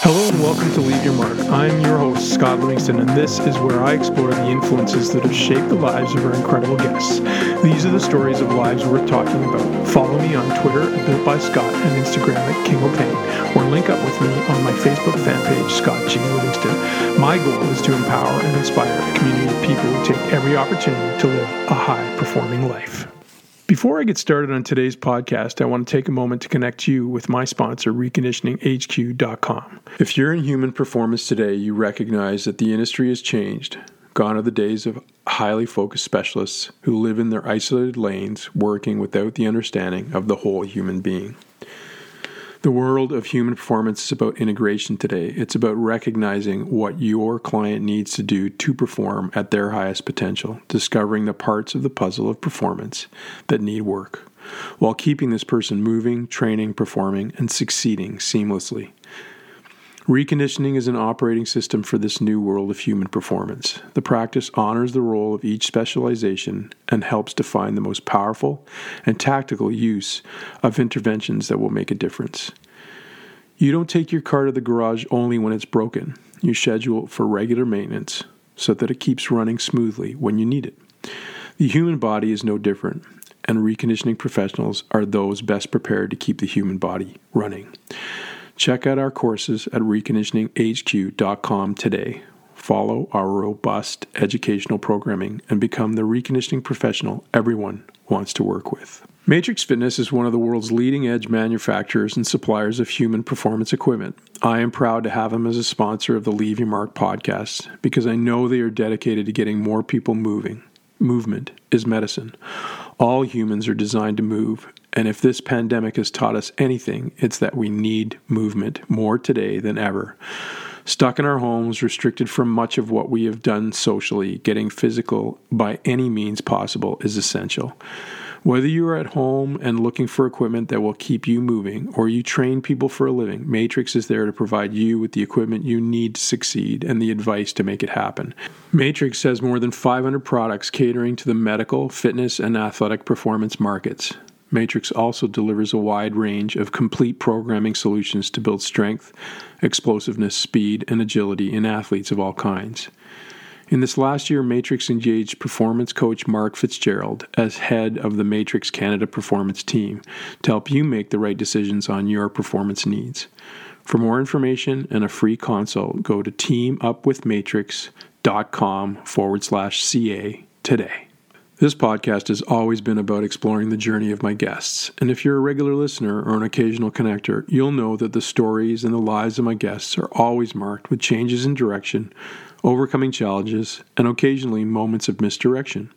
Hello and welcome to Leave Your Mark. I'm your host, Scott Livingston, and this is where I explore the influences that have shaped the lives of our incredible guests. These are the stories of lives worth talking about. Follow me on Twitter at Built by Scott and Instagram at King O'Pain, or link up with me on my Facebook fan page, Scott G. Livingston. My goal is to empower and inspire a community of people who take every opportunity to live a high performing life. Before I get started on today's podcast, I want to take a moment to connect you with my sponsor, reconditioninghq.com. If you're in human performance today, you recognize that the industry has changed. Gone are the days of highly focused specialists who live in their isolated lanes, working without the understanding of the whole human being. The world of human performance is about integration today. It's about recognizing what your client needs to do to perform at their highest potential, discovering the parts of the puzzle of performance that need work, while keeping this person moving, training, performing, and succeeding seamlessly. Reconditioning is an operating system for this new world of human performance. The practice honors the role of each specialization and helps define the most powerful and tactical use of interventions that will make a difference. You don't take your car to the garage only when it's broken. You schedule it for regular maintenance so that it keeps running smoothly when you need it. The human body is no different, and reconditioning professionals are those best prepared to keep the human body running. Check out our courses at reconditioninghq.com today. Follow our robust educational programming and become the reconditioning professional everyone wants to work with. Matrix Fitness is one of the world's leading edge manufacturers and suppliers of human performance equipment. I am proud to have them as a sponsor of the Leave Your Mark podcast because I know they are dedicated to getting more people moving. Movement is medicine. All humans are designed to move, and if this pandemic has taught us anything, it's that we need movement more today than ever. Stuck in our homes, restricted from much of what we have done socially, getting physical by any means possible is essential. Whether you are at home and looking for equipment that will keep you moving, or you train people for a living, Matrix is there to provide you with the equipment you need to succeed and the advice to make it happen. Matrix has more than 500 products catering to the medical, fitness, and athletic performance markets. Matrix also delivers a wide range of complete programming solutions to build strength, explosiveness, speed, and agility in athletes of all kinds. In this last year, Matrix engaged performance coach Mark Fitzgerald as head of the Matrix Canada performance team to help you make the right decisions on your performance needs. For more information and a free consult, go to teamupwithmatrix.com forward slash CA today. This podcast has always been about exploring the journey of my guests. And if you're a regular listener or an occasional connector, you'll know that the stories and the lives of my guests are always marked with changes in direction, overcoming challenges, and occasionally moments of misdirection.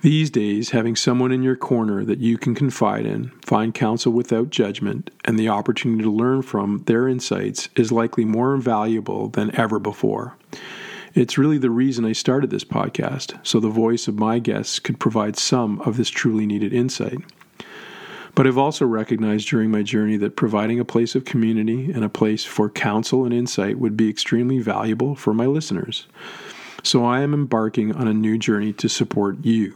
These days, having someone in your corner that you can confide in, find counsel without judgment, and the opportunity to learn from their insights is likely more valuable than ever before. It's really the reason I started this podcast, so the voice of my guests could provide some of this truly needed insight. But I've also recognized during my journey that providing a place of community and a place for counsel and insight would be extremely valuable for my listeners. So I am embarking on a new journey to support you.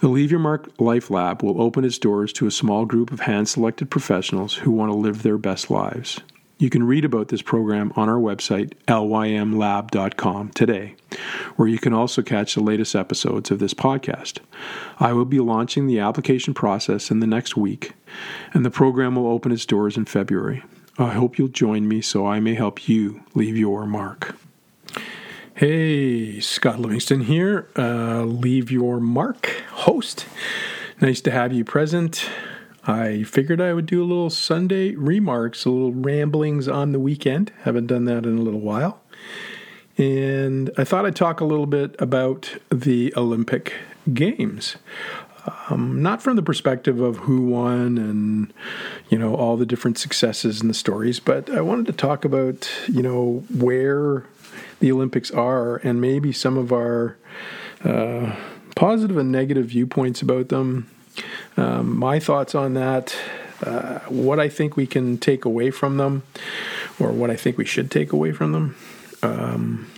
The Leave Your Mark Life Lab will open its doors to a small group of hand selected professionals who want to live their best lives. You can read about this program on our website, lymlab.com, today, where you can also catch the latest episodes of this podcast. I will be launching the application process in the next week, and the program will open its doors in February. I hope you'll join me so I may help you leave your mark. Hey, Scott Livingston here, uh, Leave Your Mark host. Nice to have you present. I figured I would do a little Sunday remarks, a little ramblings on the weekend. Haven't done that in a little while. And I thought I'd talk a little bit about the Olympic Games. Um, not from the perspective of who won and you know all the different successes and the stories, but I wanted to talk about you know where the Olympics are and maybe some of our uh, positive and negative viewpoints about them, um, my thoughts on that, uh, what I think we can take away from them, or what I think we should take away from them, um,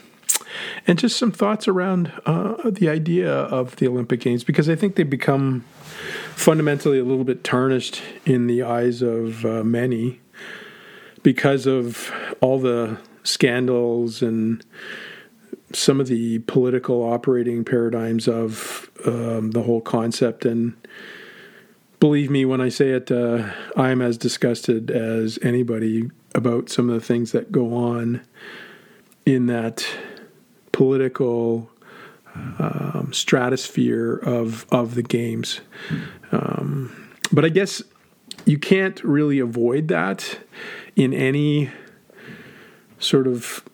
and just some thoughts around uh, the idea of the Olympic Games, because I think they become fundamentally a little bit tarnished in the eyes of uh, many because of all the scandals and some of the political operating paradigms of um, the whole concept. And believe me when I say it, uh, I'm as disgusted as anybody about some of the things that go on in that political um, stratosphere of of the games. Um, but I guess you can't really avoid that in any sort of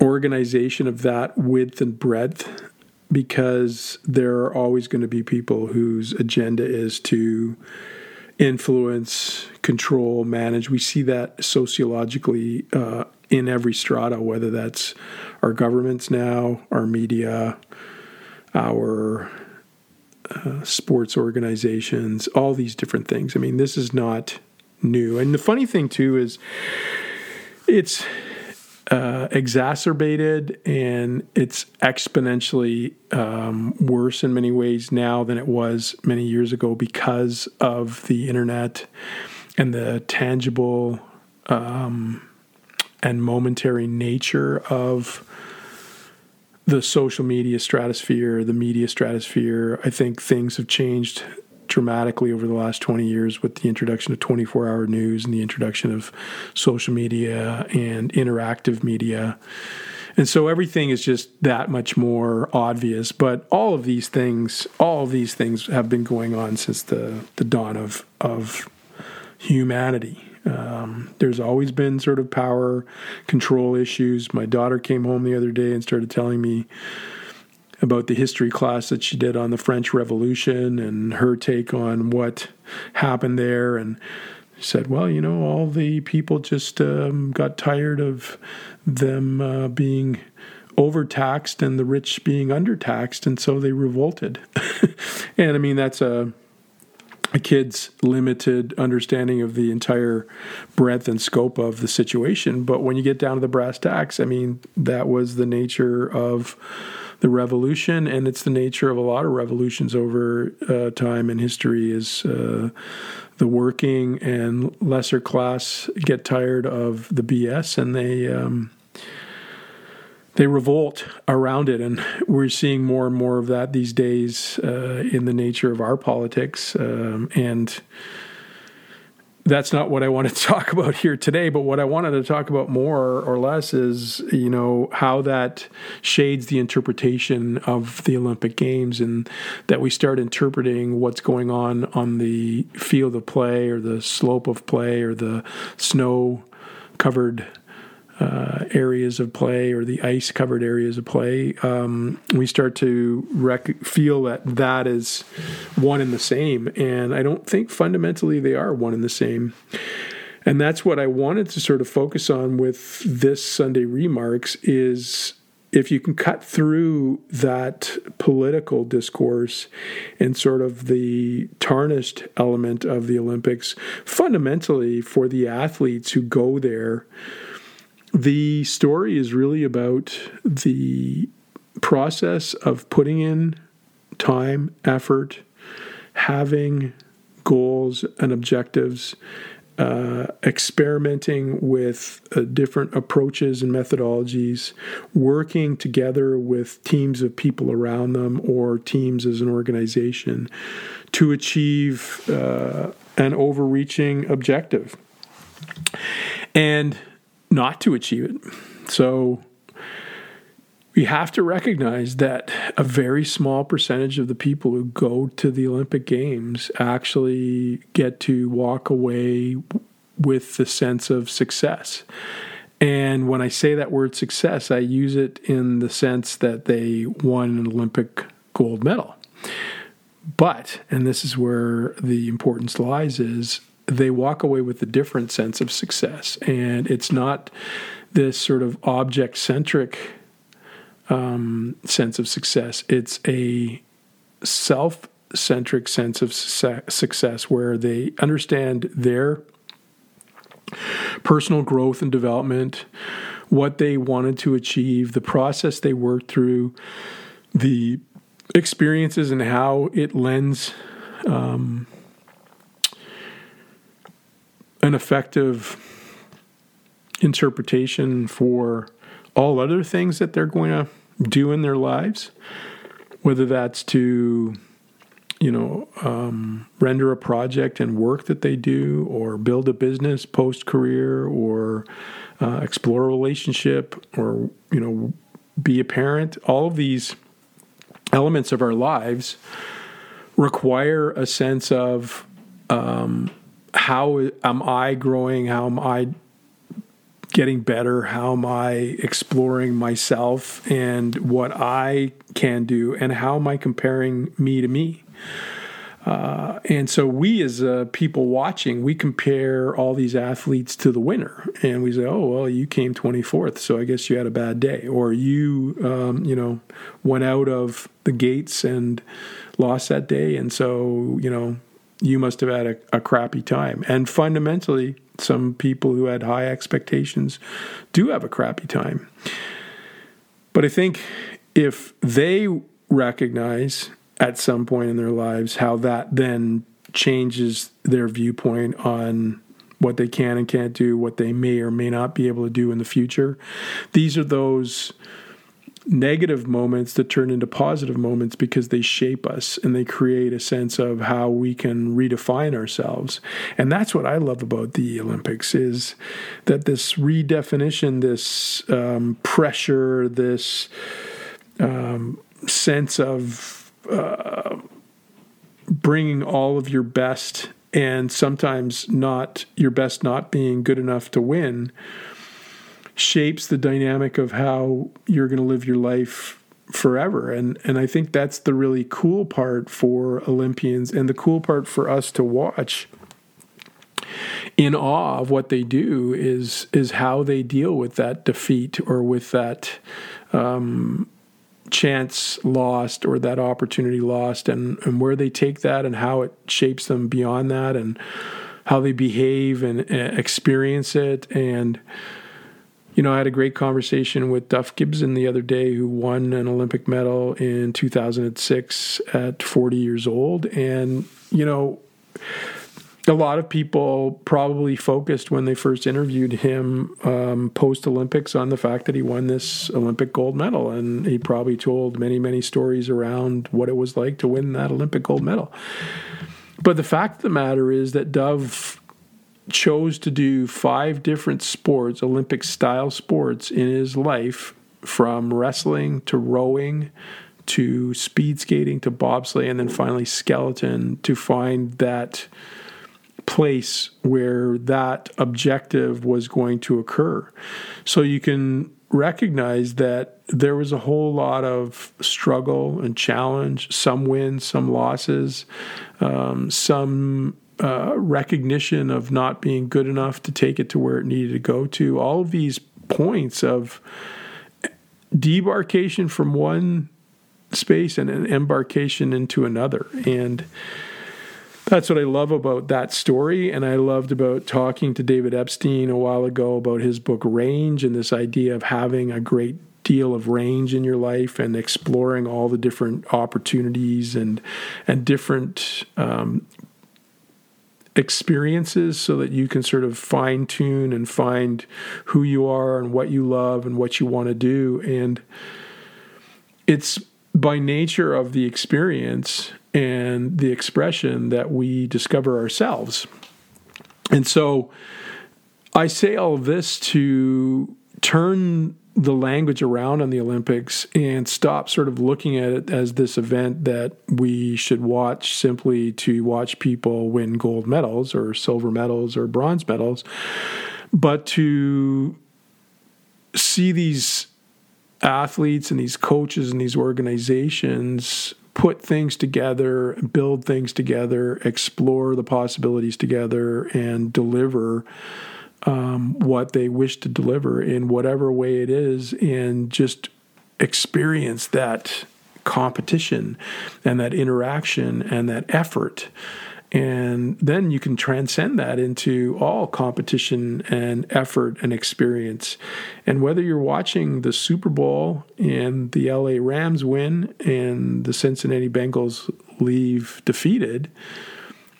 organization of that width and breadth because there are always going to be people whose agenda is to influence, control, manage. We see that sociologically uh, in every strata, whether that's our governments now, our media, our uh, sports organizations, all these different things. I mean, this is not new. And the funny thing, too, is it's uh, exacerbated and it's exponentially um, worse in many ways now than it was many years ago because of the internet and the tangible um, and momentary nature of the social media stratosphere, the media stratosphere. I think things have changed dramatically over the last 20 years with the introduction of 24 hour news and the introduction of social media and interactive media. And so everything is just that much more obvious. But all of these things, all of these things have been going on since the, the dawn of, of humanity. Um, there's always been sort of power control issues. My daughter came home the other day and started telling me about the history class that she did on the French Revolution and her take on what happened there. And said, well, you know, all the people just um, got tired of them uh, being overtaxed and the rich being undertaxed, and so they revolted. and I mean, that's a a kid's limited understanding of the entire breadth and scope of the situation. But when you get down to the brass tacks, I mean, that was the nature of the revolution, and it's the nature of a lot of revolutions over uh, time in history. Is uh, the working and lesser class get tired of the BS and they um, they revolt around it, and we're seeing more and more of that these days uh, in the nature of our politics. Um, and that's not what I wanted to talk about here today. But what I wanted to talk about more or less is, you know, how that shades the interpretation of the Olympic Games, and that we start interpreting what's going on on the field of play or the slope of play or the snow covered uh, areas of play or the ice covered areas of play, um, we start to rec- feel that that is one and the same. And I don't think fundamentally they are one and the same. And that's what I wanted to sort of focus on with this Sunday remarks is if you can cut through that political discourse and sort of the tarnished element of the Olympics, fundamentally for the athletes who go there, the story is really about the process of putting in time, effort, having goals and objectives, uh, experimenting with uh, different approaches and methodologies, working together with teams of people around them or teams as an organization to achieve uh, an overreaching objective. And not to achieve it. So we have to recognize that a very small percentage of the people who go to the Olympic Games actually get to walk away with the sense of success. And when I say that word success, I use it in the sense that they won an Olympic gold medal. But, and this is where the importance lies, is they walk away with a different sense of success. And it's not this sort of object centric um, sense of success, it's a self centric sense of success where they understand their personal growth and development, what they wanted to achieve, the process they worked through, the experiences and how it lends um, an effective interpretation for all other things that they're going to do in their lives, whether that's to you know, um, render a project and work that they do, or build a business post career, or uh, explore a relationship, or you know, be a parent. All of these elements of our lives require a sense of um, how am I growing? How am I getting better? How am I exploring myself and what I can do? And how am I comparing me to me? Uh, and so we, as uh, people watching, we compare all these athletes to the winner, and we say, "Oh, well, you came 24th, so I guess you had a bad day, or you, um, you know, went out of the gates and lost that day, and so you know, you must have had a, a crappy time." And fundamentally, some people who had high expectations do have a crappy time. But I think if they recognize at some point in their lives, how that then changes their viewpoint on what they can and can't do, what they may or may not be able to do in the future. These are those negative moments to turn into positive moments because they shape us and they create a sense of how we can redefine ourselves. And that's what I love about the Olympics is that this redefinition, this um, pressure, this um, sense of uh, bringing all of your best and sometimes not your best not being good enough to win shapes the dynamic of how you're going to live your life forever. And and I think that's the really cool part for Olympians and the cool part for us to watch in awe of what they do is is how they deal with that defeat or with that um, chance lost or that opportunity lost and, and where they take that and how it shapes them beyond that and how they behave and, and experience it. And you know, I had a great conversation with Duff Gibson the other day, who won an Olympic medal in 2006 at 40 years old. And, you know, a lot of people probably focused when they first interviewed him um, post Olympics on the fact that he won this Olympic gold medal. And he probably told many, many stories around what it was like to win that Olympic gold medal. But the fact of the matter is that Duff chose to do five different sports, Olympic style sports, in his life from wrestling to rowing to speed skating to bobsleigh and then finally skeleton to find that place where that objective was going to occur. So you can recognize that there was a whole lot of struggle and challenge, some wins, some losses, um, some uh, recognition of not being good enough to take it to where it needed to go to. All of these points of debarkation from one space and an embarkation into another. And that's what I love about that story. And I loved about talking to David Epstein a while ago about his book Range and this idea of having a great deal of range in your life and exploring all the different opportunities and and different um, experiences so that you can sort of fine tune and find who you are and what you love and what you want to do and it's by nature of the experience and the expression that we discover ourselves. And so I say all this to turn the language around on the Olympics and stop sort of looking at it as this event that we should watch simply to watch people win gold medals or silver medals or bronze medals, but to see these athletes and these coaches and these organizations put things together, build things together, explore the possibilities together, and deliver um, what they wish to deliver in whatever way it is, and just experience that competition and that interaction and that effort and then you can transcend that into all competition and effort and experience. And whether you're watching the Super Bowl and the LA Rams win and the Cincinnati Bengals leave defeated,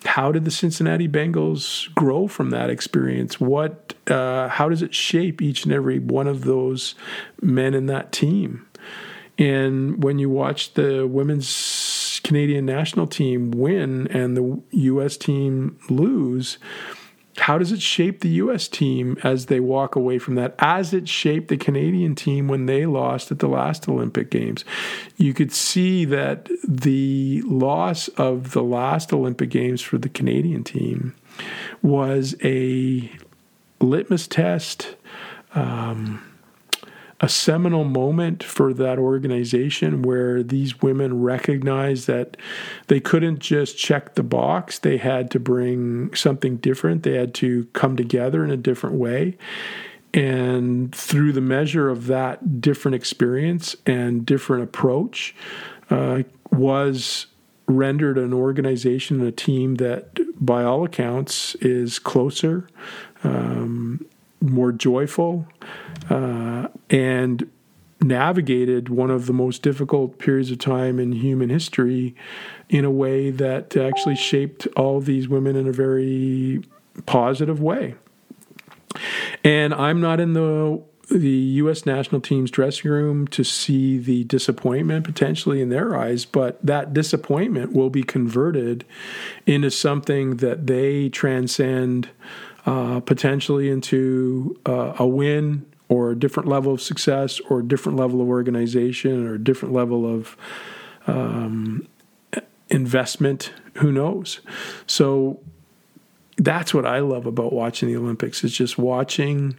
how did the Cincinnati Bengals grow from that experience? What uh, how does it shape each and every one of those men in that team? And when you watch the women's Canadian national team win and the U.S. team lose, how does it shape the U.S. team as they walk away from that? As it shaped the Canadian team when they lost at the last Olympic Games, you could see that the loss of the last Olympic Games for the Canadian team was a litmus test. Um, a seminal moment for that organization where these women recognized that they couldn't just check the box. They had to bring something different. They had to come together in a different way. And through the measure of that different experience and different approach, uh, was rendered an organization, and a team that, by all accounts, is closer, um, more joyful, uh, and navigated one of the most difficult periods of time in human history in a way that actually shaped all these women in a very positive way. And I'm not in the the U.S. national team's dressing room to see the disappointment potentially in their eyes, but that disappointment will be converted into something that they transcend uh, potentially into uh, a win or a different level of success or a different level of organization or a different level of um, investment. Who knows? So that's what I love about watching the Olympics is just watching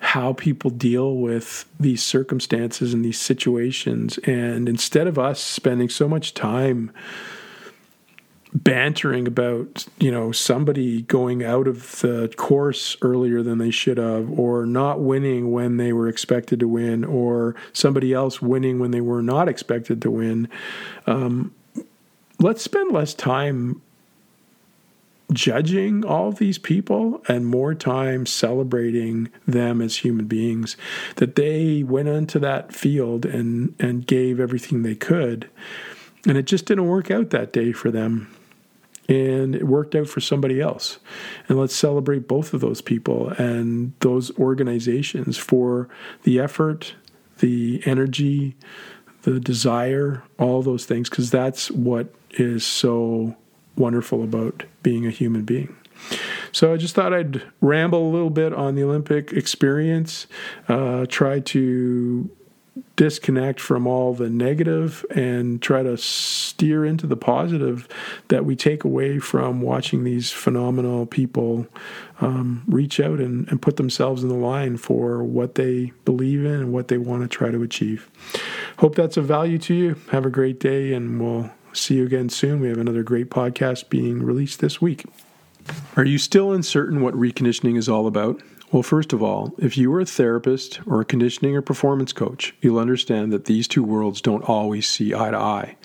how people deal with these circumstances and these situations. And instead of us spending so much time bantering about you know somebody going out of the course earlier than they should have or not winning when they were expected to win or somebody else winning when they were not expected to win. Um, let's spend less time judging all these people and more time celebrating them as human beings that they went onto that field and and gave everything they could. And it just didn't work out that day for them and it worked out for somebody else. And let's celebrate both of those people and those organizations for the effort, the energy, the desire, all those things, because that's what is so wonderful about being a human being. So I just thought I'd ramble a little bit on the Olympic experience, uh, try to disconnect from all the negative and try to steer into the positive that we take away from watching these phenomenal people um, reach out and, and put themselves in the line for what they believe in and what they want to try to achieve. Hope that's of value to you. Have a great day, and we'll see you again soon. We have another great podcast being released this week. Are you still uncertain what reconditioning is all about? Well, first of all, if you are a therapist or a conditioning or performance coach, you'll understand that these two worlds don't always see eye to eye.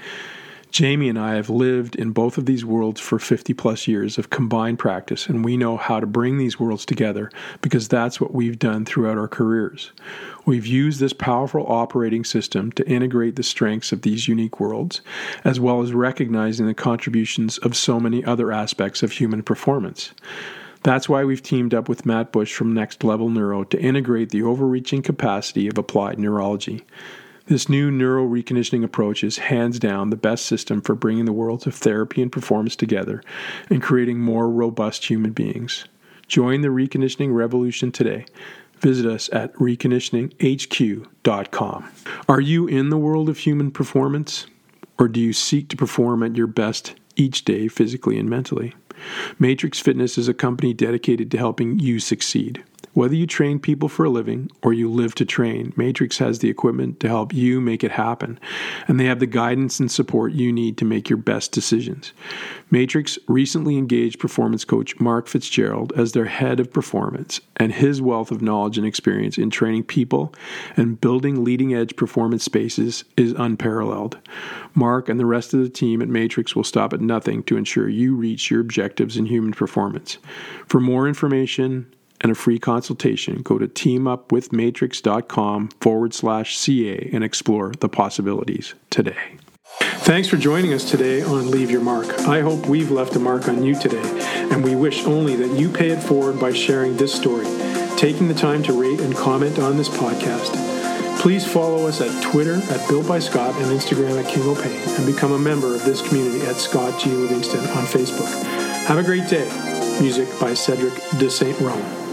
Jamie and I have lived in both of these worlds for 50 plus years of combined practice, and we know how to bring these worlds together because that's what we've done throughout our careers. We've used this powerful operating system to integrate the strengths of these unique worlds, as well as recognizing the contributions of so many other aspects of human performance. That's why we've teamed up with Matt Bush from Next Level Neuro to integrate the overreaching capacity of applied neurology. This new neuro reconditioning approach is hands down the best system for bringing the worlds of therapy and performance together and creating more robust human beings. Join the reconditioning revolution today. Visit us at reconditioninghq.com. Are you in the world of human performance? Or do you seek to perform at your best each day, physically and mentally? Matrix Fitness is a company dedicated to helping you succeed. Whether you train people for a living or you live to train, Matrix has the equipment to help you make it happen, and they have the guidance and support you need to make your best decisions. Matrix recently engaged performance coach Mark Fitzgerald as their head of performance, and his wealth of knowledge and experience in training people and building leading edge performance spaces is unparalleled. Mark and the rest of the team at Matrix will stop at nothing to ensure you reach your objectives in human performance. For more information, and a free consultation, go to teamupwithmatrix.com forward slash CA and explore the possibilities today. Thanks for joining us today on Leave Your Mark. I hope we've left a mark on you today, and we wish only that you pay it forward by sharing this story. taking the time to rate and comment on this podcast. Please follow us at Twitter at Built by Scott and Instagram at King O'Pain and become a member of this community at Scott G. Livingston on Facebook. Have a great day. Music by Cedric de St. Rome.